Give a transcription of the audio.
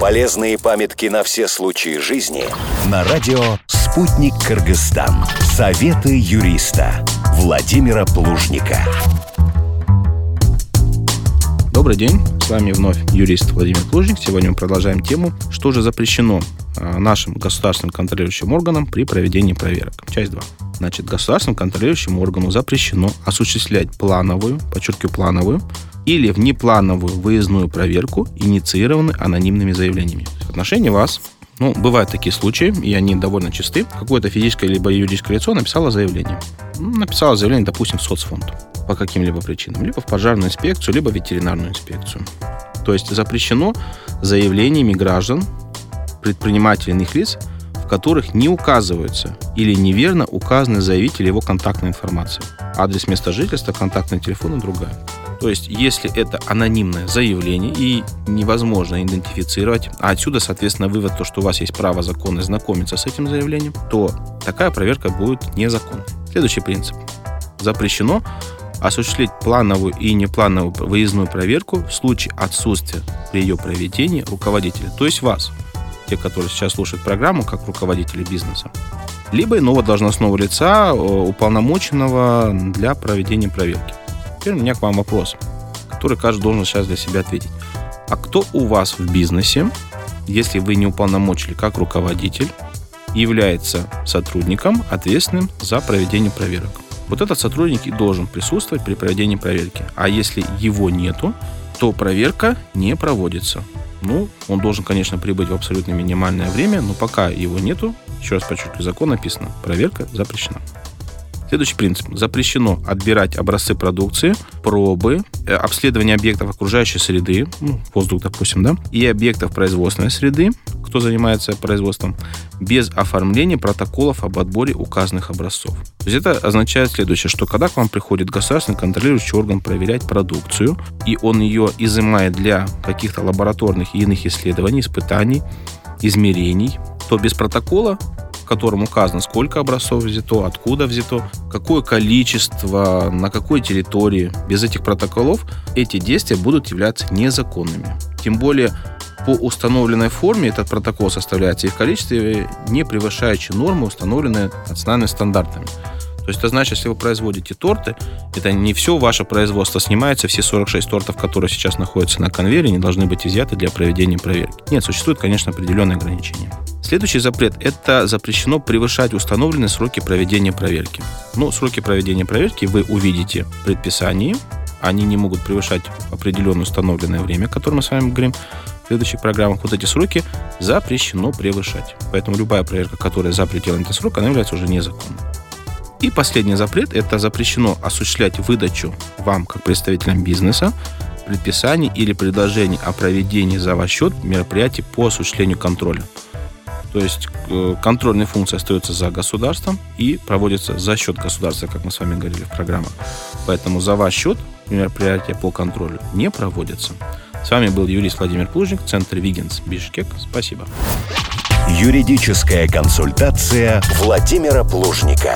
Полезные памятки на все случаи жизни на радио «Спутник Кыргызстан». Советы юриста Владимира Плужника. Добрый день, с вами вновь юрист Владимир Плужник. Сегодня мы продолжаем тему, что же запрещено а, нашим государственным контролирующим органам при проведении проверок. Часть 2. Значит, государственным контролирующим органу запрещено осуществлять плановую, подчеркиваю, плановую или внеплановую выездную проверку, инициированную анонимными заявлениями. В отношении вас ну, бывают такие случаи, и они довольно чисты. Какое-то физическое либо юридическое лицо написало заявление. Ну, написало заявление, допустим, в соцфонд по каким-либо причинам. Либо в пожарную инспекцию, либо в ветеринарную инспекцию. То есть запрещено заявлениями граждан, предпринимателей иных лиц, которых не указываются или неверно указаны заявитель его контактная информация. Адрес места жительства, контактный телефон и другая. То есть, если это анонимное заявление и невозможно идентифицировать, а отсюда, соответственно, вывод, то, что у вас есть право законно знакомиться с этим заявлением, то такая проверка будет незаконной. Следующий принцип. Запрещено осуществлять плановую и неплановую выездную проверку в случае отсутствия при ее проведении руководителя, то есть вас, те, которые сейчас слушают программу как руководители бизнеса, либо иного должностного лица, уполномоченного для проведения проверки. Теперь у меня к вам вопрос, который каждый должен сейчас для себя ответить. А кто у вас в бизнесе, если вы не уполномочили как руководитель, является сотрудником, ответственным за проведение проверок? Вот этот сотрудник и должен присутствовать при проведении проверки. А если его нету, то проверка не проводится. Ну, он должен, конечно, прибыть в абсолютно минимальное время, но пока его нету, еще раз подчеркиваю, закон написано, проверка запрещена. Следующий принцип. Запрещено отбирать образцы продукции, пробы, э, обследование объектов окружающей среды, ну, воздух, допустим, да, и объектов производственной среды, кто занимается производством, без оформления протоколов об отборе указанных образцов. То есть это означает следующее, что когда к вам приходит государственный контролирующий орган проверять продукцию, и он ее изымает для каких-то лабораторных и иных исследований, испытаний, измерений, то без протокола в котором указано, сколько образцов взято, откуда взято, какое количество, на какой территории. Без этих протоколов эти действия будут являться незаконными. Тем более по установленной форме этот протокол составляется и в количестве, не превышающей нормы, установленные национальными стандартами. То есть это значит, если вы производите торты, это не все ваше производство снимается, все 46 тортов, которые сейчас находятся на конвейере, не должны быть изъяты для проведения проверки. Нет, существуют, конечно, определенные ограничения. Следующий запрет – это запрещено превышать установленные сроки проведения проверки. Ну, сроки проведения проверки вы увидите в предписании. Они не могут превышать определенное установленное время, о котором мы с вами говорим в следующих программах. Вот эти сроки запрещено превышать. Поэтому любая проверка, которая за пределами этого срока, она является уже незаконной. И последний запрет – это запрещено осуществлять выдачу вам, как представителям бизнеса, предписаний или предложений о проведении за ваш счет мероприятий по осуществлению контроля. То есть э, контрольные функции остаются за государством и проводятся за счет государства, как мы с вами говорили в программах. Поэтому за ваш счет мероприятия по контролю не проводятся. С вами был юрист Владимир Плужник, Центр Вигенс, Бишкек. Спасибо. Юридическая консультация Владимира Плужника.